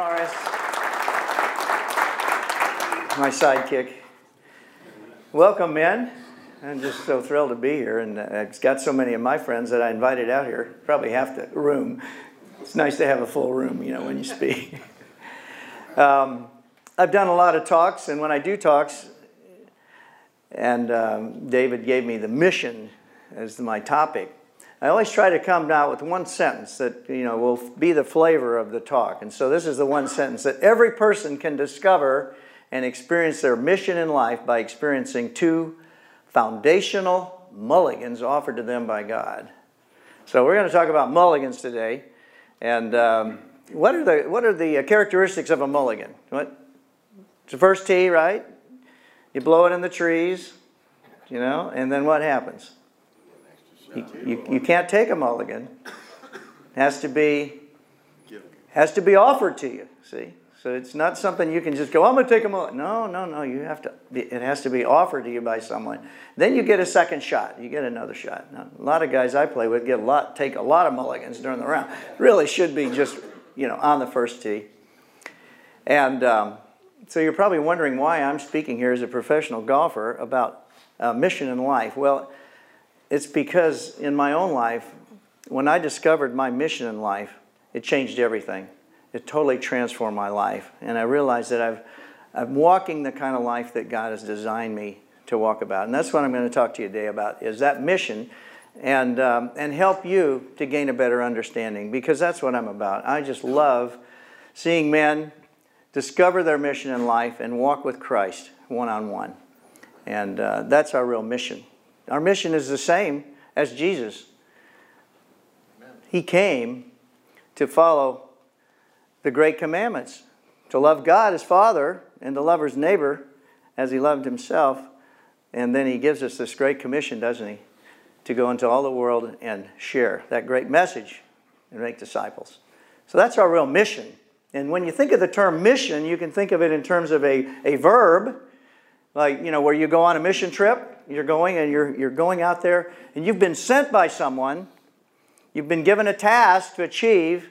Morris. My sidekick. Welcome, men. I'm just so thrilled to be here, and I've got so many of my friends that I invited out here, probably half the room. It's nice to have a full room, you know, when you speak. um, I've done a lot of talks, and when I do talks, and um, David gave me the mission as my topic. I always try to come out with one sentence that you know will be the flavor of the talk. And so this is the one sentence that every person can discover and experience their mission in life by experiencing two foundational mulligans offered to them by God. So we're going to talk about mulligans today, and um, what are the what are the characteristics of a mulligan? What it's the first tee, right? You blow it in the trees, you know, and then what happens? You, you, can't take a mulligan. It has to be has to be offered to you. See, so it's not something you can just go. I'm going to take a mulligan. No, no, no. You have to. It has to be offered to you by someone. Then you get a second shot. You get another shot. Now, a lot of guys I play with get a lot, take a lot of mulligans during the round. Really should be just you know on the first tee. And um, so you're probably wondering why I'm speaking here as a professional golfer about uh, mission in life. Well, it's because in my own life, when I discovered my mission in life, it changed everything. It totally transformed my life. And I realized that I've, I'm walking the kind of life that God has designed me to walk about. And that's what I'm going to talk to you today about, is that mission and, um, and help you to gain a better understanding because that's what I'm about. I just love seeing men discover their mission in life and walk with Christ one on one. And uh, that's our real mission. Our mission is the same as Jesus. He came to follow the great commandments to love God as Father and to love his neighbor as he loved himself. And then he gives us this great commission, doesn't he? To go into all the world and share that great message and make disciples. So that's our real mission. And when you think of the term mission, you can think of it in terms of a, a verb, like, you know, where you go on a mission trip, you're going and you're, you're going out there, and you've been sent by someone, you've been given a task to achieve,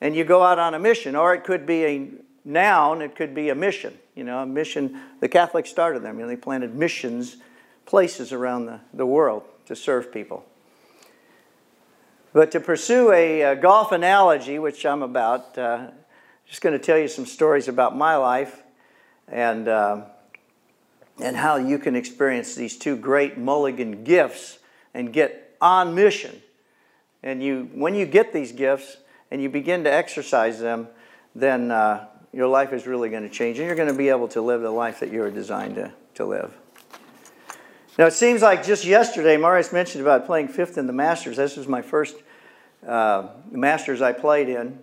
and you go out on a mission. Or it could be a noun, it could be a mission. You know, a mission, the Catholics started them, you know, they planted missions, places around the, the world to serve people. But to pursue a, a golf analogy, which I'm about, uh, just going to tell you some stories about my life and, uh, and how you can experience these two great mulligan gifts and get on mission. And you, when you get these gifts and you begin to exercise them, then uh, your life is really going to change and you're going to be able to live the life that you were designed to, to live. Now, it seems like just yesterday, Marius mentioned about playing fifth in the Masters. This was my first uh, Masters I played in.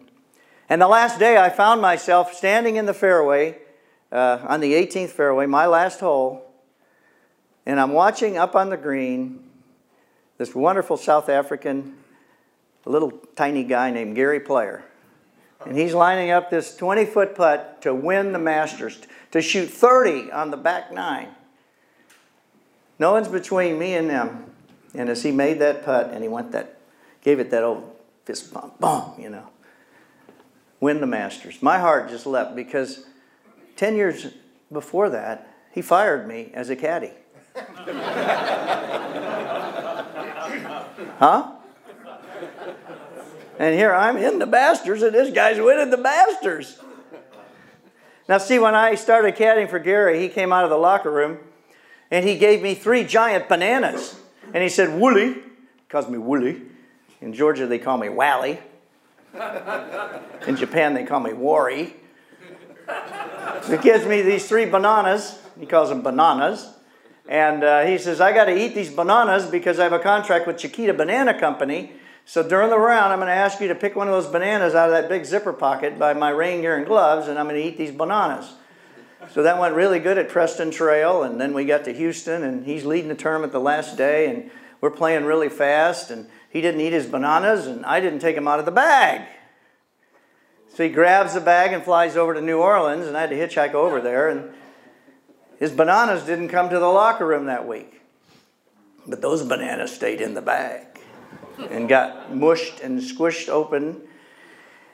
And the last day, I found myself standing in the fairway, uh, on the 18th fairway, my last hole, and I'm watching up on the green this wonderful South African little tiny guy named Gary Player. And he's lining up this 20 foot putt to win the Masters, to shoot 30 on the back nine. No one's between me and them. And as he made that putt and he went that, gave it that old fist bump, boom, you know win the Masters. My heart just leapt because 10 years before that, he fired me as a caddy. huh? And here I'm in the Masters, and this guy's winning the Masters. Now, see, when I started caddying for Gary, he came out of the locker room and he gave me three giant bananas. And he said, Wooly, calls me Wooly. In Georgia, they call me Wally. In Japan, they call me Wari. He gives me these three bananas. He calls them bananas. And uh, he says, I got to eat these bananas because I have a contract with Chiquita Banana Company. So during the round, I'm going to ask you to pick one of those bananas out of that big zipper pocket by my rain gear and gloves, and I'm going to eat these bananas. So that went really good at Preston Trail, and then we got to Houston, and he's leading the tournament the last day, and we're playing really fast, and he didn't eat his bananas, and I didn't take them out of the bag. So he grabs the bag and flies over to New Orleans, and I had to hitchhike over there. And his bananas didn't come to the locker room that week. But those bananas stayed in the bag and got mushed and squished open.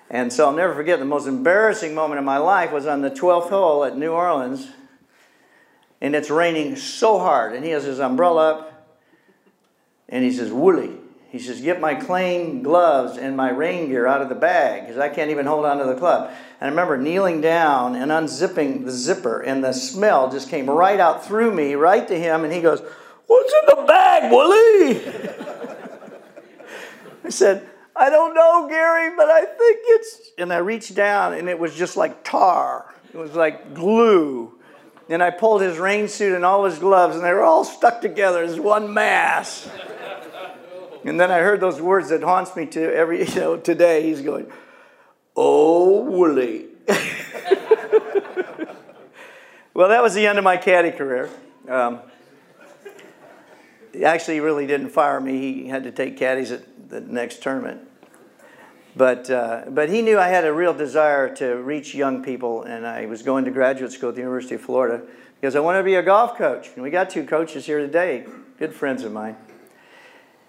And so I'll never forget the most embarrassing moment of my life was on the 12th hole at New Orleans. And it's raining so hard. And he has his umbrella up. And he says, Wooly, he says, Get my clean gloves and my rain gear out of the bag because I can't even hold on to the club. And I remember kneeling down and unzipping the zipper, and the smell just came right out through me, right to him. And he goes, What's in the bag, Willie? I said, I don't know, Gary, but I think it's. And I reached down, and it was just like tar, it was like glue. And I pulled his rain suit and all his gloves, and they were all stuck together as one mass. And then I heard those words that haunts me to every, you know, today. He's going, Oh, Wooly. well, that was the end of my caddy career. Um, he actually really didn't fire me. He had to take caddies at the next tournament. But, uh, but he knew I had a real desire to reach young people, and I was going to graduate school at the University of Florida because I wanted to be a golf coach. And we got two coaches here today, good friends of mine.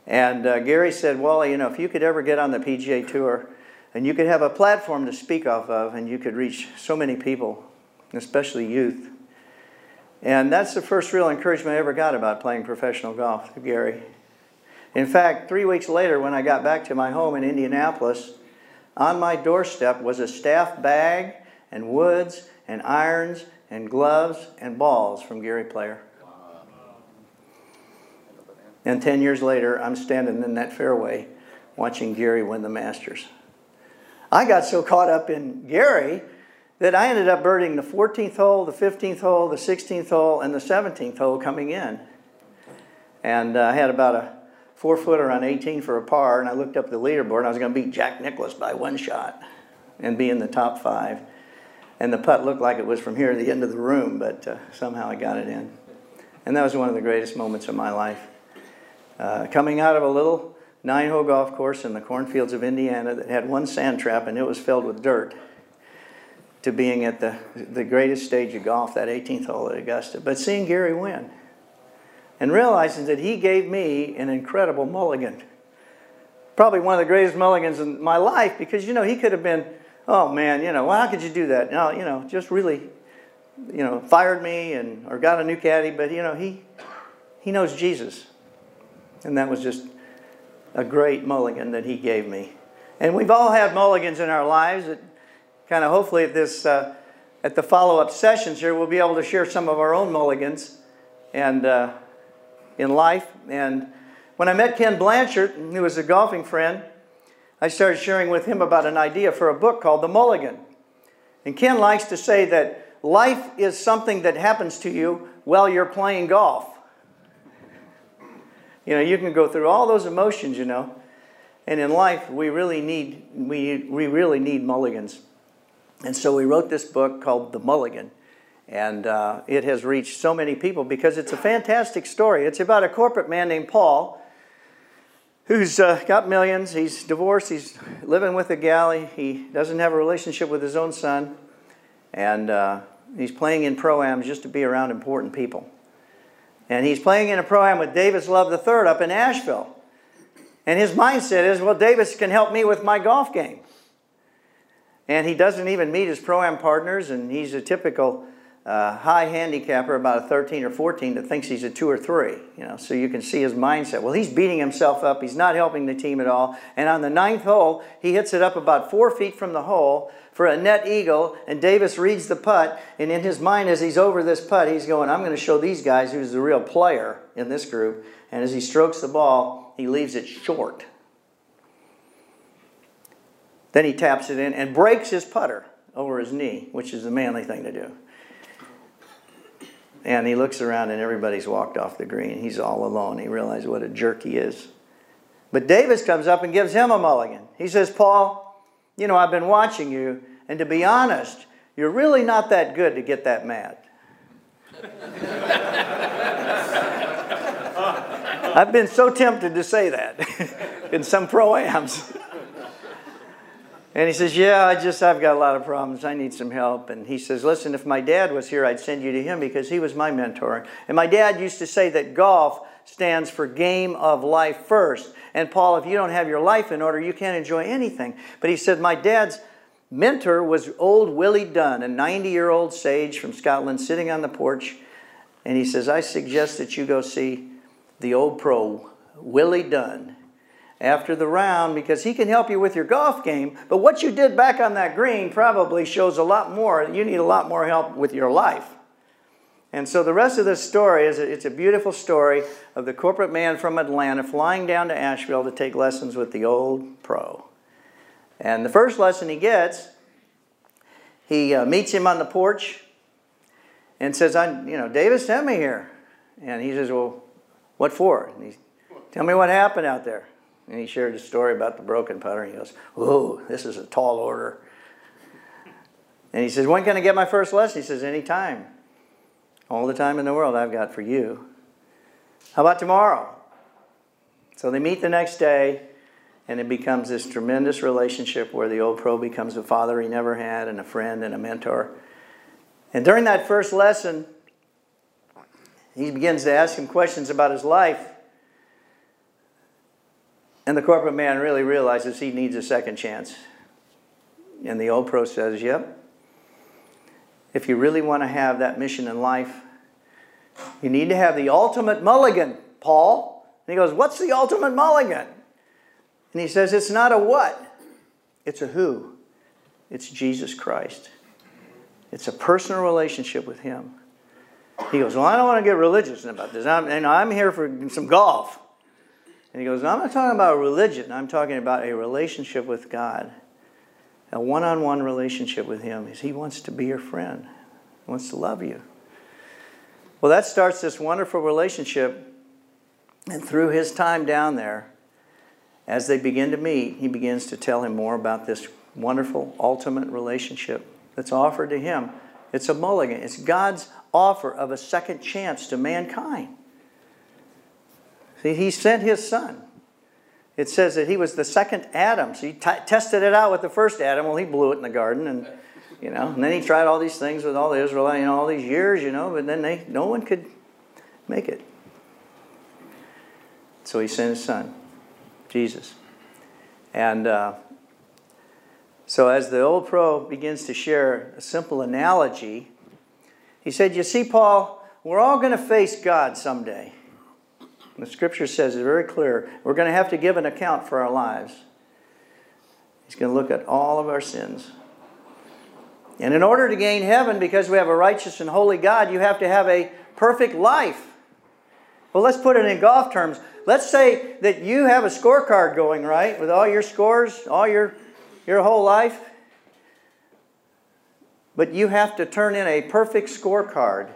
And uh, Gary said, Well, you know, if you could ever get on the PGA Tour and you could have a platform to speak off of and you could reach so many people, especially youth. And that's the first real encouragement I ever got about playing professional golf, Gary. In fact, three weeks later, when I got back to my home in Indianapolis, on my doorstep was a staff bag and woods and irons and gloves and balls from Gary Player. And 10 years later, I'm standing in that fairway watching Gary win the Masters. I got so caught up in Gary that I ended up birding the 14th hole, the 15th hole, the 16th hole, and the 17th hole coming in. And uh, I had about a four footer on 18 for a par, and I looked up the leaderboard, and I was going to beat Jack Nicklaus by one shot and be in the top five. And the putt looked like it was from here to the end of the room, but uh, somehow I got it in. And that was one of the greatest moments of my life. Uh, coming out of a little nine hole golf course in the cornfields of Indiana that had one sand trap and it was filled with dirt to being at the, the greatest stage of golf, that 18th hole at Augusta. But seeing Gary win and realizing that he gave me an incredible mulligan. Probably one of the greatest mulligans in my life because, you know, he could have been, oh man, you know, well, how could you do that? No, you know, just really, you know, fired me and or got a new caddy, but, you know, he, he knows Jesus. And that was just a great mulligan that he gave me. And we've all had mulligans in our lives. That kind of hopefully at this uh, at the follow-up sessions here, we'll be able to share some of our own mulligans and uh, in life. And when I met Ken Blanchard, who was a golfing friend, I started sharing with him about an idea for a book called The Mulligan. And Ken likes to say that life is something that happens to you while you're playing golf. You know, you can go through all those emotions, you know. And in life, we really need we, we really need mulligans. And so we wrote this book called The Mulligan. And uh, it has reached so many people because it's a fantastic story. It's about a corporate man named Paul who's uh, got millions. He's divorced. He's living with a galley. He doesn't have a relationship with his own son. And uh, he's playing in pro-ams just to be around important people. And he's playing in a pro-am with Davis Love III up in Asheville. And his mindset is, well, Davis can help me with my golf game. And he doesn't even meet his pro-am partners, and he's a typical uh, high handicapper, about a 13 or 14, that thinks he's a two or three. You know, so you can see his mindset. Well, he's beating himself up. He's not helping the team at all. And on the ninth hole, he hits it up about four feet from the hole, for a net eagle, and Davis reads the putt, and in his mind, as he's over this putt, he's going, I'm going to show these guys who's the real player in this group. And as he strokes the ball, he leaves it short. Then he taps it in and breaks his putter over his knee, which is the manly thing to do. And he looks around and everybody's walked off the green. He's all alone. He realizes what a jerk he is. But Davis comes up and gives him a mulligan. He says, Paul, you know, I've been watching you, and to be honest, you're really not that good to get that mad. I've been so tempted to say that in some pro-ams. And he says, Yeah, I just, I've got a lot of problems. I need some help. And he says, Listen, if my dad was here, I'd send you to him because he was my mentor. And my dad used to say that golf stands for game of life first. And Paul, if you don't have your life in order, you can't enjoy anything. But he said, My dad's mentor was old Willie Dunn, a 90 year old sage from Scotland, sitting on the porch. And he says, I suggest that you go see the old pro, Willie Dunn, after the round because he can help you with your golf game. But what you did back on that green probably shows a lot more. You need a lot more help with your life. And so the rest of this story is it's a beautiful story of the corporate man from Atlanta flying down to Asheville to take lessons with the old pro. And the first lesson he gets, he uh, meets him on the porch and says, "I, you know, Davis sent me here." And he says, "Well, what for?" And he, "Tell me what happened out there." And he shared a story about the broken putter. And he goes, "Whoa, this is a tall order." And he says, "When can I get my first lesson?" He says, "Anytime." All the time in the world I've got for you. How about tomorrow? So they meet the next day, and it becomes this tremendous relationship where the old pro becomes a father he never had, and a friend, and a mentor. And during that first lesson, he begins to ask him questions about his life. And the corporate man really realizes he needs a second chance. And the old pro says, Yep, if you really want to have that mission in life, you need to have the ultimate mulligan, Paul. And he goes, What's the ultimate mulligan? And he says, It's not a what, it's a who. It's Jesus Christ. It's a personal relationship with Him. He goes, Well, I don't want to get religious about this. I'm, I'm here for some golf. And he goes, I'm not talking about religion. I'm talking about a relationship with God a one on one relationship with Him is He wants to be your friend, He wants to love you. Well, that starts this wonderful relationship. And through his time down there, as they begin to meet, he begins to tell him more about this wonderful, ultimate relationship that's offered to him. It's a mulligan, it's God's offer of a second chance to mankind. See, he sent his son it says that he was the second Adam. So he t- tested it out with the first Adam. Well, he blew it in the garden, and you know, and then he tried all these things with all the Israelites, you know, all these years, you know, but then they no one could make it. So he sent his son, Jesus, and uh, so as the old pro begins to share a simple analogy, he said, "You see, Paul, we're all going to face God someday." The scripture says it's very clear. We're going to have to give an account for our lives. He's going to look at all of our sins. And in order to gain heaven, because we have a righteous and holy God, you have to have a perfect life. Well, let's put it in golf terms. Let's say that you have a scorecard going, right, with all your scores, all your, your whole life. But you have to turn in a perfect scorecard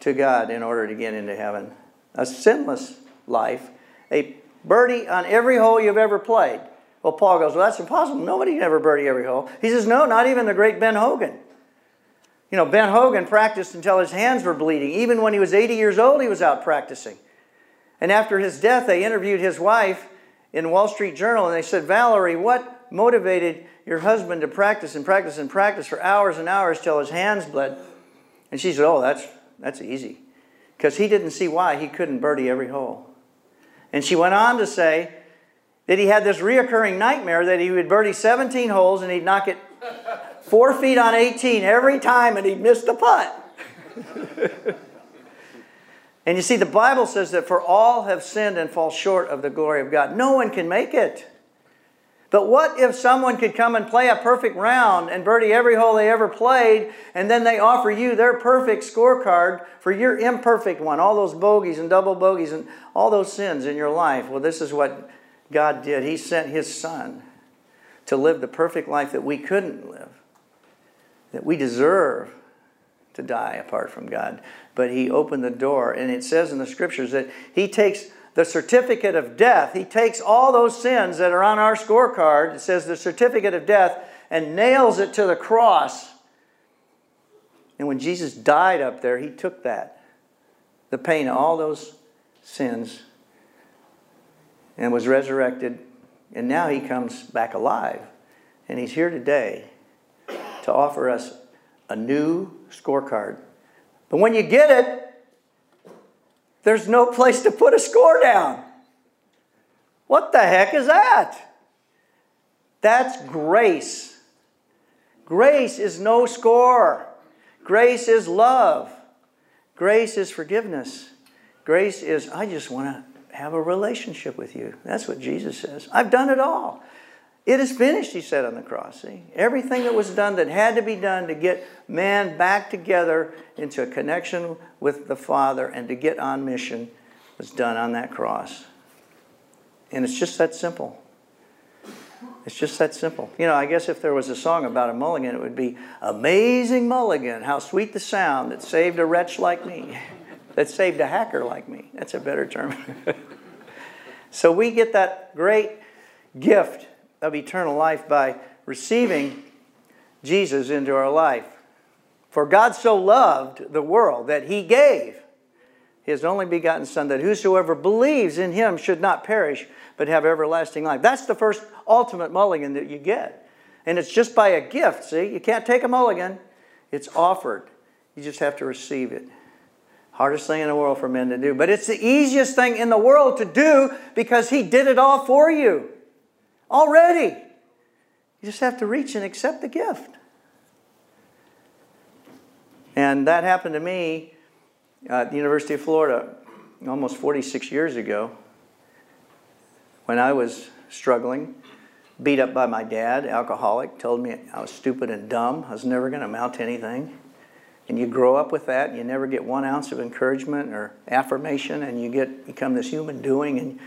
to God in order to get into heaven a sinless life, a birdie on every hole you've ever played. Well, Paul goes, Well, that's impossible. Nobody can ever birdie every hole. He says, No, not even the great Ben Hogan. You know, Ben Hogan practiced until his hands were bleeding. Even when he was 80 years old, he was out practicing. And after his death, they interviewed his wife in Wall Street Journal and they said, Valerie, what motivated your husband to practice and practice and practice for hours and hours till his hands bled? And she said, Oh, that's, that's easy because he didn't see why he couldn't birdie every hole. And she went on to say that he had this reoccurring nightmare that he would birdie 17 holes and he'd knock it four feet on 18 every time and he'd miss the putt. and you see, the Bible says that for all have sinned and fall short of the glory of God. No one can make it. But what if someone could come and play a perfect round and birdie every hole they ever played, and then they offer you their perfect scorecard for your imperfect one, all those bogeys and double bogeys and all those sins in your life? Well, this is what God did. He sent His Son to live the perfect life that we couldn't live, that we deserve to die apart from God. But He opened the door, and it says in the scriptures that He takes the certificate of death. He takes all those sins that are on our scorecard, it says the certificate of death, and nails it to the cross. And when Jesus died up there, he took that, the pain of all those sins, and was resurrected. And now he comes back alive. And he's here today to offer us a new scorecard. But when you get it, there's no place to put a score down. What the heck is that? That's grace. Grace is no score. Grace is love. Grace is forgiveness. Grace is, I just want to have a relationship with you. That's what Jesus says. I've done it all. It is finished, he said on the cross. See? Everything that was done that had to be done to get man back together into a connection with the Father and to get on mission was done on that cross. And it's just that simple. It's just that simple. You know, I guess if there was a song about a mulligan, it would be Amazing Mulligan, how sweet the sound that saved a wretch like me, that saved a hacker like me. That's a better term. so we get that great gift of eternal life by receiving Jesus into our life. For God so loved the world that he gave his only begotten Son, that whosoever believes in him should not perish, but have everlasting life. That's the first ultimate mulligan that you get. And it's just by a gift, see? You can't take a mulligan, it's offered. You just have to receive it. Hardest thing in the world for men to do. But it's the easiest thing in the world to do because he did it all for you already. You just have to reach and accept the gift. And that happened to me at the University of Florida almost 46 years ago when I was struggling, beat up by my dad, alcoholic, told me I was stupid and dumb, I was never going to amount to anything. And you grow up with that, and you never get one ounce of encouragement or affirmation, and you get become this human doing, and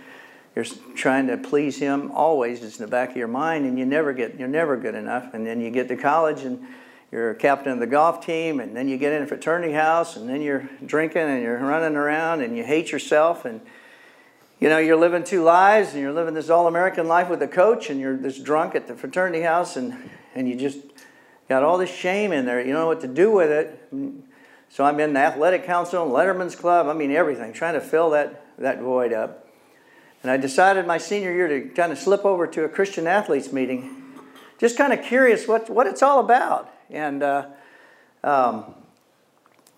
you're trying to please him always. It's in the back of your mind and you never get you're never good enough. And then you get to college and you're captain of the golf team and then you get in a fraternity house and then you're drinking and you're running around and you hate yourself. And you know you're living two lives and you're living this all-american life with a coach and you're this drunk at the fraternity house and and you just got all this shame in there. You don't know what to do with it. So i'm in the athletic council and letterman's club. I mean everything. Trying to fill that that void up and I decided my senior year to kind of slip over to a Christian athletes meeting, just kind of curious what, what it's all about. And uh, um,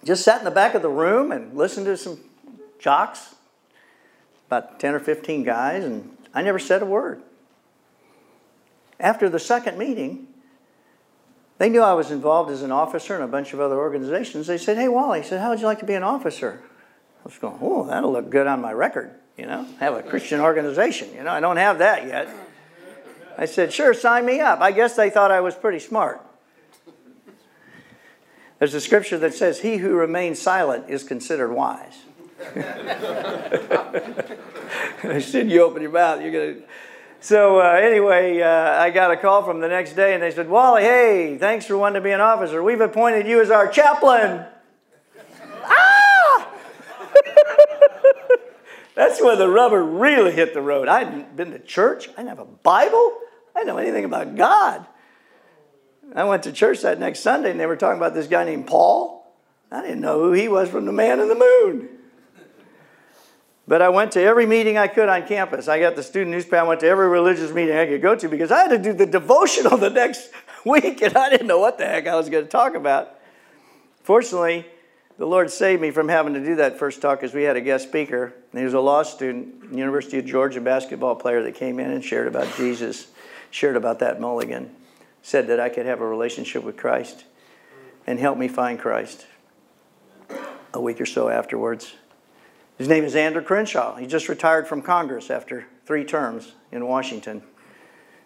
just sat in the back of the room and listened to some jocks, about 10 or 15 guys, and I never said a word. After the second meeting, they knew I was involved as an officer in a bunch of other organizations. They said, Hey, Wally, said, How would you like to be an officer? I was going, Oh, that'll look good on my record you know, have a Christian organization. You know, I don't have that yet. I said, sure, sign me up. I guess they thought I was pretty smart. There's a scripture that says, He who remains silent is considered wise. I said, You open your mouth, you're going to. So, uh, anyway, uh, I got a call from the next day and they said, Wally, hey, thanks for wanting to be an officer. We've appointed you as our chaplain. That's where the rubber really hit the road. I hadn't been to church. I didn't have a Bible. I didn't know anything about God. I went to church that next Sunday and they were talking about this guy named Paul. I didn't know who he was from the man in the moon. But I went to every meeting I could on campus. I got the student newspaper. I went to every religious meeting I could go to because I had to do the devotional the next week and I didn't know what the heck I was going to talk about. Fortunately, the Lord saved me from having to do that first talk because we had a guest speaker. he was a law student, University of Georgia basketball player that came in and shared about Jesus, shared about that mulligan, said that I could have a relationship with Christ and help me find Christ a week or so afterwards. His name is Ander Crenshaw. He just retired from Congress after three terms in Washington.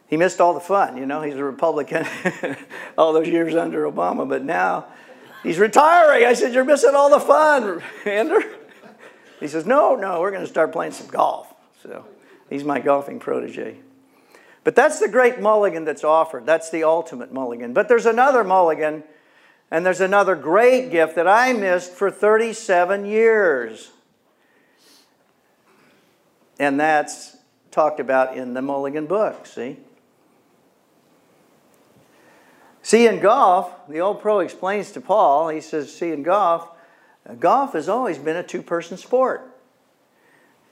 He missed all the fun, you know, he's a Republican all those years under Obama, but now He's retiring. I said, You're missing all the fun, Ander. He says, No, no, we're going to start playing some golf. So he's my golfing protege. But that's the great mulligan that's offered. That's the ultimate mulligan. But there's another mulligan, and there's another great gift that I missed for 37 years. And that's talked about in the mulligan book, see? See, in golf, the old pro explains to Paul, he says, see, in golf, golf has always been a two person sport.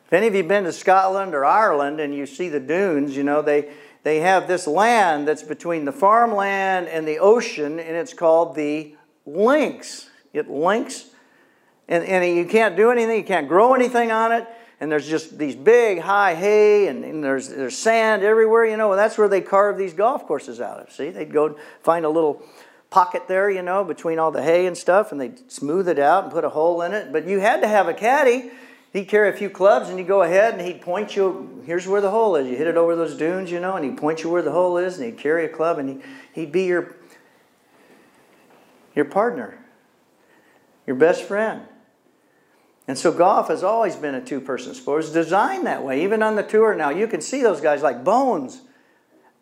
If any of you been to Scotland or Ireland and you see the dunes, you know, they, they have this land that's between the farmland and the ocean, and it's called the links. It links, and, and you can't do anything, you can't grow anything on it. And there's just these big high hay and, and, there's, there's sand everywhere, you know, and that's where they carve these golf courses out of. See, they'd go find a little pocket there, you know, between all the hay and stuff, and they'd smooth it out and put a hole in it. But you had to have a caddy. He'd carry a few clubs and you go ahead and he'd point you, here's where the hole is. You hit it over those dunes, you know, and he'd point you where the hole is and he'd carry a club and he, he'd be your, your partner, your best friend. And so golf has always been a two person sport. It's designed that way. Even on the tour now, you can see those guys like Bones.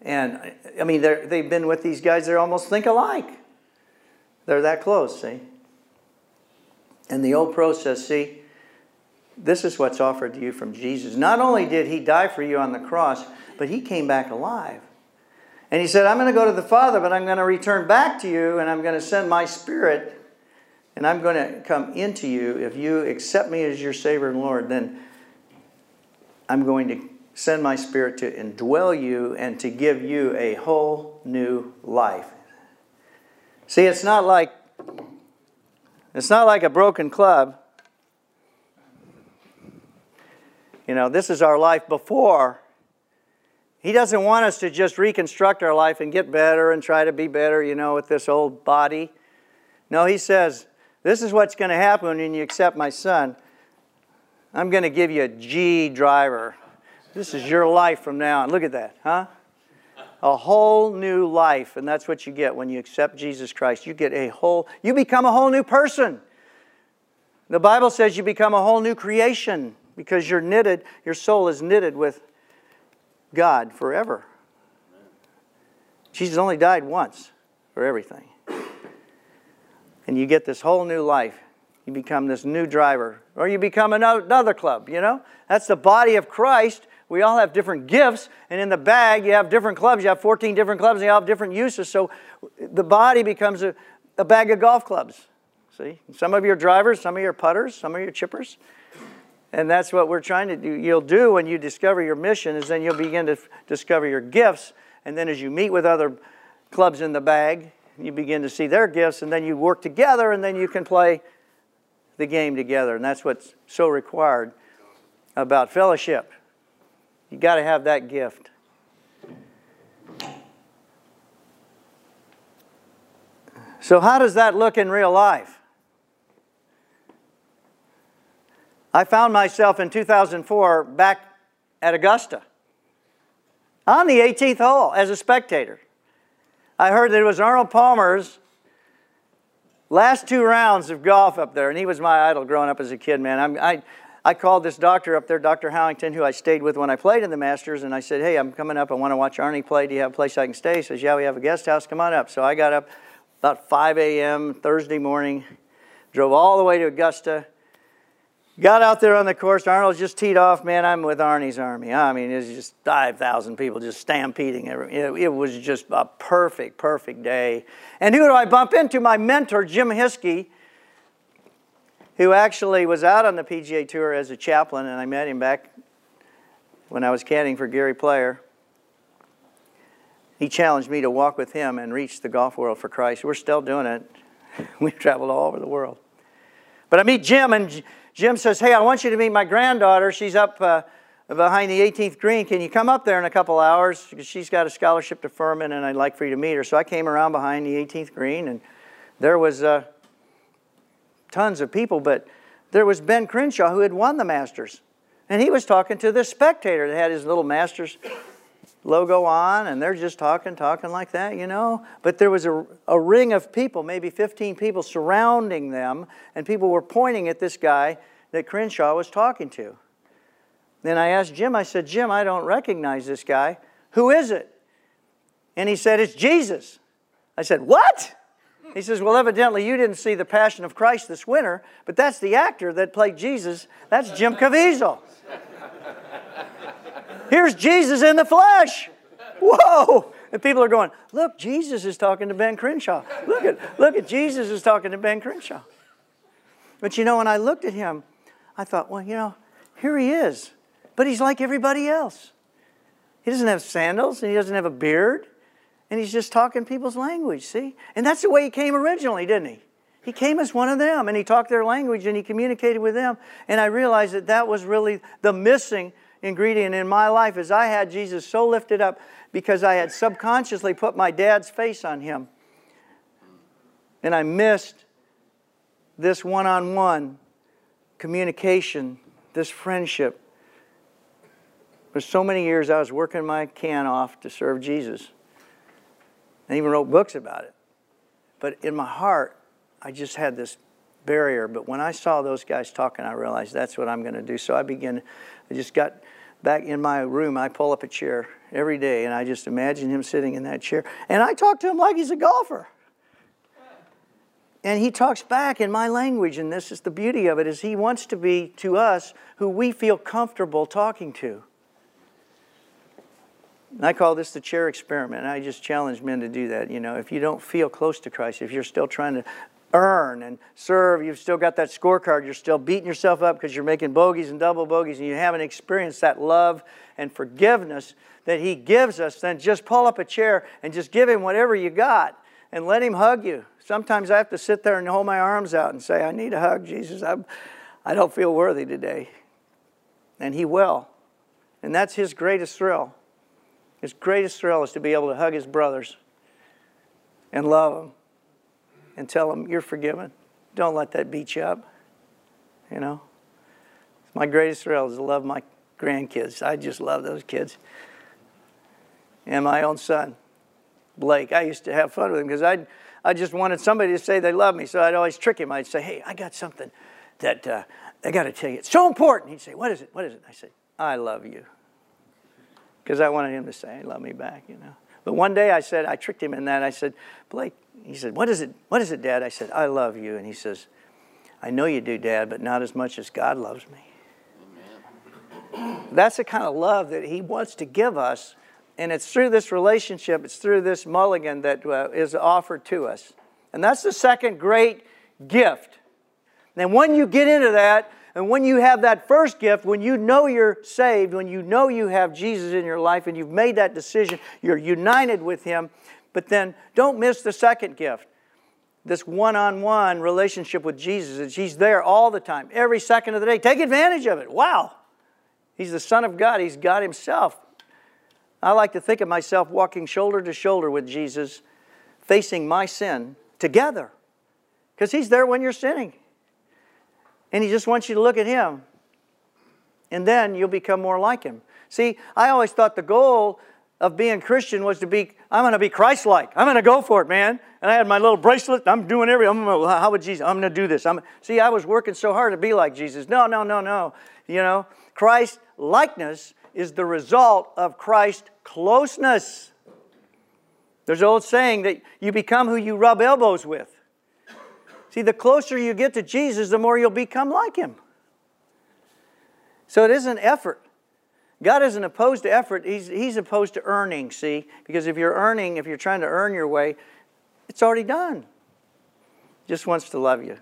And I mean, they've been with these guys, they almost think alike. They're that close, see? And the old pro says, see, this is what's offered to you from Jesus. Not only did he die for you on the cross, but he came back alive. And he said, I'm going to go to the Father, but I'm going to return back to you, and I'm going to send my Spirit, and I'm going to come into you. If you accept me as your Savior and Lord, then I'm going to send my Spirit to indwell you and to give you a whole new life. See, it's not like it's not like a broken club. You know, this is our life before. He doesn't want us to just reconstruct our life and get better and try to be better, you know, with this old body. No, he says, this is what's going to happen when you accept my son. I'm going to give you a G driver. This is your life from now on. Look at that, huh? a whole new life. And that's what you get when you accept Jesus Christ. You get a whole, you become a whole new person. The Bible says you become a whole new creation because you're knitted, your soul is knitted with God forever. Jesus only died once for everything. And you get this whole new life. You become this new driver, or you become another club, you know? That's the body of Christ we all have different gifts, and in the bag, you have different clubs. You have 14 different clubs, and you all have different uses. So the body becomes a, a bag of golf clubs. See? Some of your drivers, some of your putters, some of your chippers. And that's what we're trying to do. You'll do when you discover your mission, is then you'll begin to discover your gifts. And then as you meet with other clubs in the bag, you begin to see their gifts, and then you work together, and then you can play the game together. And that's what's so required about fellowship. You got to have that gift. So, how does that look in real life? I found myself in 2004 back at Augusta on the 18th hole as a spectator. I heard that it was Arnold Palmer's last two rounds of golf up there, and he was my idol growing up as a kid, man. I'm, I, I called this doctor up there, Dr. Howington, who I stayed with when I played in the Masters, and I said, Hey, I'm coming up. I want to watch Arnie play. Do you have a place I can stay? He says, Yeah, we have a guest house. Come on up. So I got up about 5 a.m. Thursday morning, drove all the way to Augusta, got out there on the course. Arnold just teed off. Man, I'm with Arnie's Army. I mean, it's just 5,000 people just stampeding. It was just a perfect, perfect day. And who do I bump into? My mentor, Jim Hiskey who actually was out on the PGA Tour as a chaplain, and I met him back when I was caddying for Gary Player. He challenged me to walk with him and reach the golf world for Christ. We're still doing it. We've traveled all over the world. But I meet Jim, and Jim says, Hey, I want you to meet my granddaughter. She's up uh, behind the 18th green. Can you come up there in a couple hours? Because she's got a scholarship to Furman, and I'd like for you to meet her. So I came around behind the 18th green, and there was. Uh, tons of people, but there was Ben Crenshaw who had won the Masters. And he was talking to this spectator that had his little Masters logo on, and they're just talking, talking like that, you know. But there was a, a ring of people, maybe 15 people surrounding them, and people were pointing at this guy that Crenshaw was talking to. Then I asked Jim, I said, Jim, I don't recognize this guy. Who is it? And he said, It's Jesus. I said, What? He says, Well, evidently you didn't see The Passion of Christ this winter, but that's the actor that played Jesus. That's Jim Caviezel. Here's Jesus in the flesh. Whoa! And people are going, Look, Jesus is talking to Ben Crenshaw. Look at, look at Jesus is talking to Ben Crenshaw. But you know, when I looked at him, I thought, Well, you know, here he is. But he's like everybody else. He doesn't have sandals and he doesn't have a beard and he's just talking people's language, see? And that's the way he came originally, didn't he? He came as one of them and he talked their language and he communicated with them. And I realized that that was really the missing ingredient in my life is I had Jesus so lifted up because I had subconsciously put my dad's face on him. And I missed this one on one communication, this friendship. For so many years, I was working my can off to serve Jesus. I even wrote books about it. But in my heart, I just had this barrier. But when I saw those guys talking, I realized that's what I'm going to do. So I began, I just got back in my room. I pull up a chair every day, and I just imagine him sitting in that chair. And I talk to him like he's a golfer. And he talks back in my language, and this is the beauty of it, is he wants to be to us who we feel comfortable talking to. And I call this the chair experiment. I just challenge men to do that. You know, if you don't feel close to Christ, if you're still trying to earn and serve, you've still got that scorecard, you're still beating yourself up because you're making bogeys and double bogeys, and you haven't experienced that love and forgiveness that He gives us, then just pull up a chair and just give Him whatever you got and let Him hug you. Sometimes I have to sit there and hold my arms out and say, I need a hug, Jesus. I'm, I don't feel worthy today. And He will. And that's His greatest thrill. His greatest thrill is to be able to hug His brothers and love them and tell them, You're forgiven. Don't let that beat you up. You know? My greatest thrill is to love my grandkids. I just love those kids. And my own son, Blake. I used to have fun with him because I I just wanted somebody to say they love me. So I'd always trick him. I'd say, Hey, I got something that uh, I got to tell you. It's so important. He'd say, What is it? What is it? I said, I love you. Because I wanted him to say, Love me back, you know. But one day I said, I tricked him in that. I said, Blake, he said, What is it? What is it, Dad? I said, I love you. And he says, I know you do, Dad, but not as much as God loves me. Amen. That's the kind of love that he wants to give us. And it's through this relationship, it's through this mulligan that uh, is offered to us. And that's the second great gift. And when you get into that, and when you have that first gift, when you know you're saved, when you know you have Jesus in your life and you've made that decision, you're united with Him, but then don't miss the second gift this one on one relationship with Jesus. He's there all the time, every second of the day. Take advantage of it. Wow. He's the Son of God, He's God Himself. I like to think of myself walking shoulder to shoulder with Jesus, facing my sin together, because He's there when you're sinning. And He just wants you to look at Him. And then you'll become more like Him. See, I always thought the goal of being Christian was to be, I'm going to be Christ like. I'm going to go for it, man. And I had my little bracelet. I'm doing everything. I'm gonna, how would Jesus? I'm going to do this. I'm, see, I was working so hard to be like Jesus. No, no, no, no. You know, Christ likeness is the result of Christ's closeness. There's an old saying that you become who you rub elbows with. See, the closer you get to Jesus, the more you'll become like him. So it isn't effort. God isn't opposed to effort, he's, he's opposed to earning, see? Because if you're earning, if you're trying to earn your way, it's already done. Just wants to love you.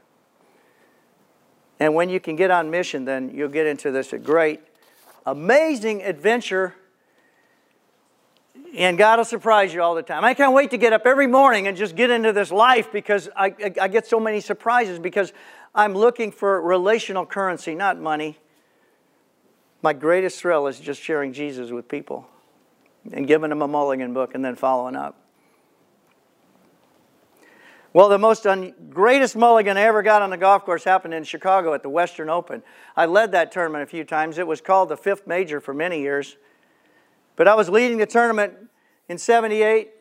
And when you can get on mission, then you'll get into this great, amazing adventure. And God will surprise you all the time. I can't wait to get up every morning and just get into this life because I, I, I get so many surprises because I'm looking for relational currency, not money. My greatest thrill is just sharing Jesus with people and giving them a mulligan book and then following up. Well, the most un- greatest mulligan I ever got on the golf course happened in Chicago at the Western Open. I led that tournament a few times. It was called the fifth major for many years. But I was leading the tournament in 78,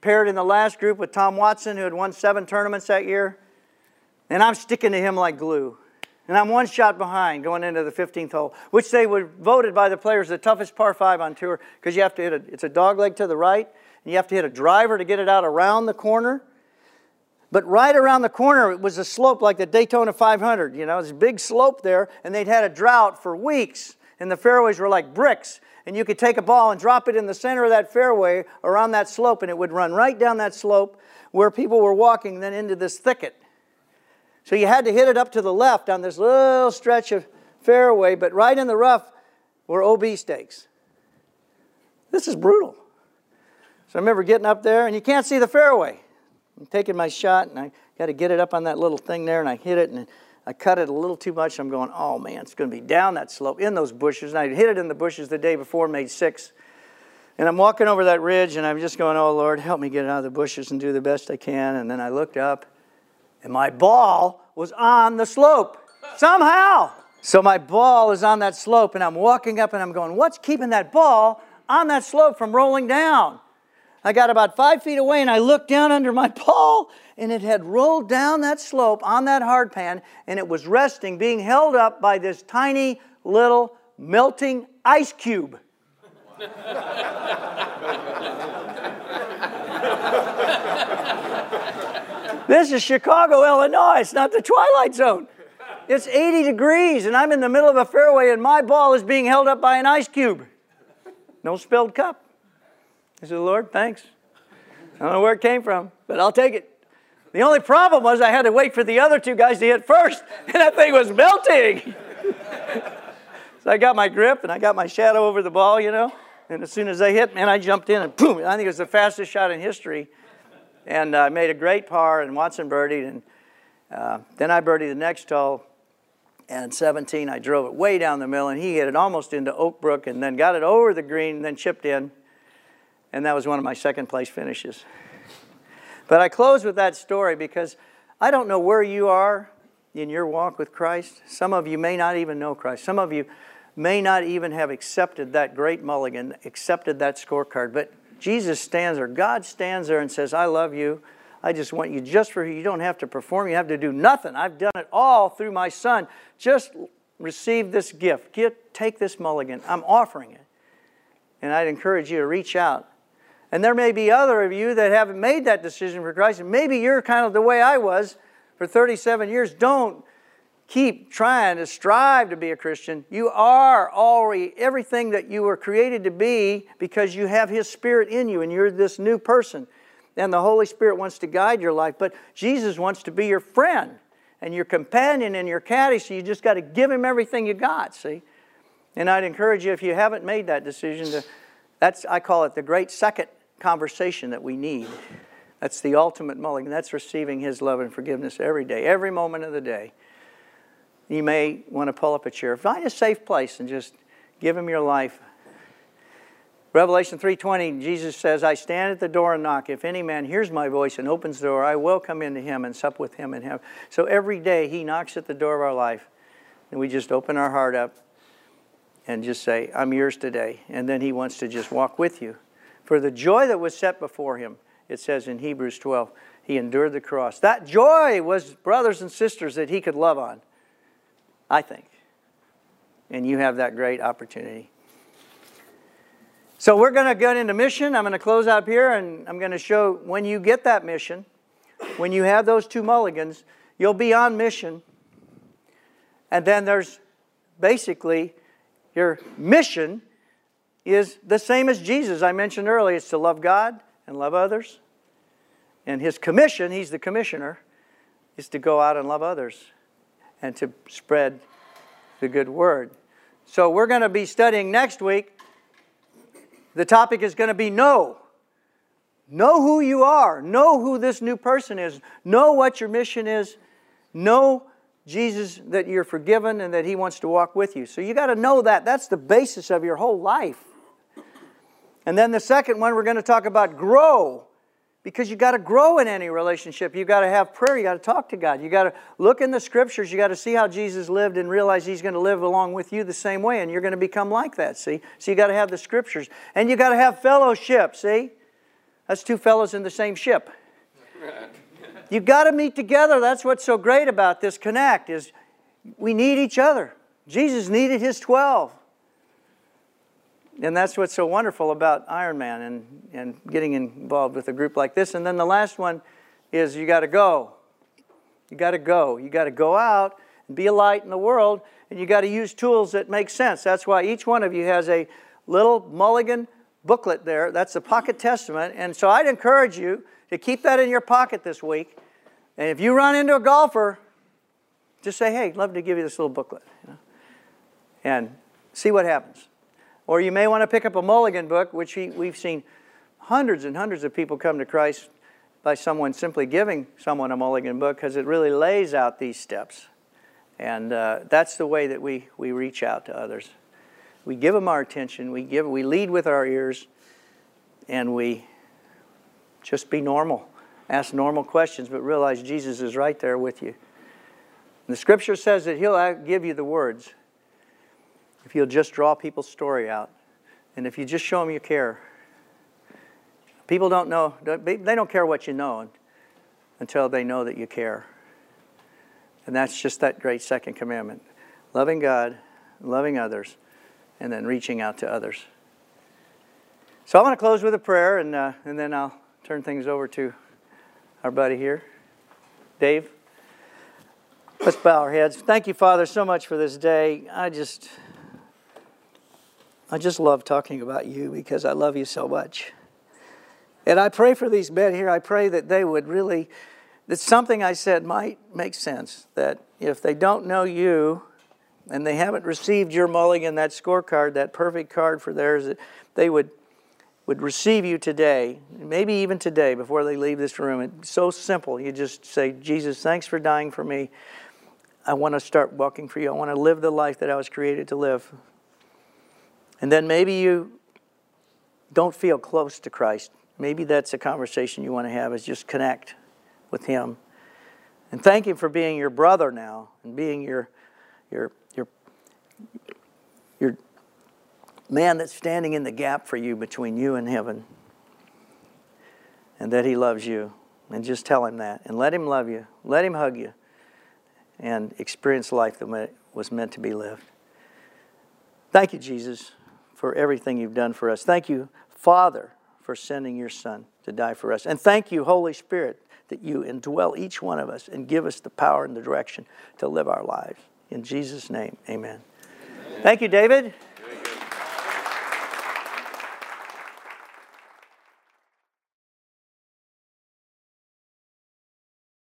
paired in the last group with Tom Watson, who had won seven tournaments that year. And I'm sticking to him like glue. And I'm one shot behind going into the 15th hole, which they were voted by the players the toughest par five on tour because you have to hit a, it's a dog leg to the right, and you have to hit a driver to get it out around the corner. But right around the corner, it was a slope like the Daytona 500. You know, a big slope there, and they'd had a drought for weeks, and the fairways were like bricks. And you could take a ball and drop it in the center of that fairway around that slope, and it would run right down that slope where people were walking, then into this thicket. So you had to hit it up to the left on this little stretch of fairway, but right in the rough were OB stakes. This is brutal. So I remember getting up there, and you can't see the fairway. I'm taking my shot, and I got to get it up on that little thing there, and I hit it, and I cut it a little too much. I'm going, oh man, it's going to be down that slope in those bushes. And I hit it in the bushes the day before, made six. And I'm walking over that ridge, and I'm just going, oh Lord, help me get out of the bushes and do the best I can. And then I looked up, and my ball was on the slope somehow. So my ball is on that slope, and I'm walking up, and I'm going, what's keeping that ball on that slope from rolling down? I got about five feet away and I looked down under my ball and it had rolled down that slope on that hard pan and it was resting, being held up by this tiny little melting ice cube. this is Chicago, Illinois. It's not the Twilight Zone. It's 80 degrees and I'm in the middle of a fairway and my ball is being held up by an ice cube. No spilled cup. I said, Lord, thanks. I don't know where it came from, but I'll take it. The only problem was I had to wait for the other two guys to hit first, and that thing was melting. so I got my grip and I got my shadow over the ball, you know. And as soon as they hit, man, I jumped in and boom! I think it was the fastest shot in history. And I uh, made a great par, and Watson birdied. And uh, then I birdied the next hole. And 17, I drove it way down the middle, and he hit it almost into Oak Brook, and then got it over the green, and then chipped in and that was one of my second place finishes. But I close with that story because I don't know where you are in your walk with Christ. Some of you may not even know Christ. Some of you may not even have accepted that great mulligan, accepted that scorecard. But Jesus stands there, God stands there and says, I love you. I just want you just for you. You don't have to perform, you have to do nothing. I've done it all through my son. Just receive this gift. Get, take this mulligan. I'm offering it. And I'd encourage you to reach out and there may be other of you that haven't made that decision for Christ. And maybe you're kind of the way I was for 37 years. Don't keep trying to strive to be a Christian. You are already everything that you were created to be because you have His Spirit in you and you're this new person. And the Holy Spirit wants to guide your life. But Jesus wants to be your friend and your companion and your caddy, so you just got to give Him everything you got, see? And I'd encourage you, if you haven't made that decision, to, that's, I call it the great second conversation that we need. That's the ultimate mulligan. That's receiving His love and forgiveness every day, every moment of the day. You may want to pull up a chair. Find a safe place and just give Him your life. Revelation 3:20, Jesus says, "I stand at the door and knock. If any man hears my voice and opens the door, I will come into him and sup with him and him." So every day He knocks at the door of our life, and we just open our heart up and just say, "I'm yours today." And then He wants to just walk with you for the joy that was set before him, it says in Hebrews 12, he endured the cross. That joy was brothers and sisters that he could love on, I think. And you have that great opportunity. So we're going to get into mission. I'm going to close up here and I'm going to show when you get that mission, when you have those two mulligans, you'll be on mission. And then there's basically your mission is the same as Jesus. I mentioned earlier it's to love God and love others. And his commission, he's the commissioner, is to go out and love others and to spread the good word. So we're going to be studying next week. The topic is going to be know. Know who you are. Know who this new person is. Know what your mission is. Know Jesus that you're forgiven and that He wants to walk with you. So you got to know that. That's the basis of your whole life. And then the second one, we're going to talk about grow. Because you got to grow in any relationship. You got to have prayer. You got to talk to God. You got to look in the scriptures. You got to see how Jesus lived and realize He's going to live along with you the same way, and you're going to become like that. See, so you got to have the scriptures, and you got to have fellowship. See, that's two fellows in the same ship. You've got to meet together. That's what's so great about this connect is we need each other. Jesus needed His twelve and that's what's so wonderful about Ironman and, and getting involved with a group like this. And then the last one is you got to go. You got to go. You got to go out and be a light in the world, and you got to use tools that make sense. That's why each one of you has a little mulligan booklet there. That's the Pocket Testament. And so I'd encourage you to keep that in your pocket this week. And if you run into a golfer, just say, hey, love to give you this little booklet. You know? And see what happens. Or you may want to pick up a Mulligan book, which he, we've seen hundreds and hundreds of people come to Christ by someone simply giving someone a mulligan book because it really lays out these steps. And uh, that's the way that we, we reach out to others. We give them our attention, we, give, we lead with our ears, and we just be normal. Ask normal questions, but realize Jesus is right there with you. And the scripture says that He'll give you the words if you'll just draw people's story out. And if you just show them you care. People don't know, they don't care what you know until they know that you care. And that's just that great second commandment loving God, loving others, and then reaching out to others. So I want to close with a prayer, and, uh, and then I'll turn things over to our buddy here, Dave. Let's bow our heads. Thank you, Father, so much for this day. I just, I just love talking about you because I love you so much. And I pray for these men here. I pray that they would really, that something I said might make sense. That if they don't know you and they haven't received your mulligan, that scorecard, that perfect card for theirs, that they would, would receive you today, maybe even today before they leave this room. It's so simple. You just say, Jesus, thanks for dying for me. I want to start walking for you. I want to live the life that I was created to live. And then maybe you don't feel close to Christ. Maybe that's a conversation you want to have is just connect with him. And thank him for being your brother now and being your your your your man that's standing in the gap for you between you and heaven. And that he loves you. And just tell him that. And let him love you. Let him hug you. And experience life that was meant to be lived. Thank you jesus for everything you've done for us thank you father for sending your Son to die for us. And thank you, Holy Spirit, that you indwell each one of us and give us the power and the direction to live our lives. In Jesus' name, amen. amen. Thank you, David.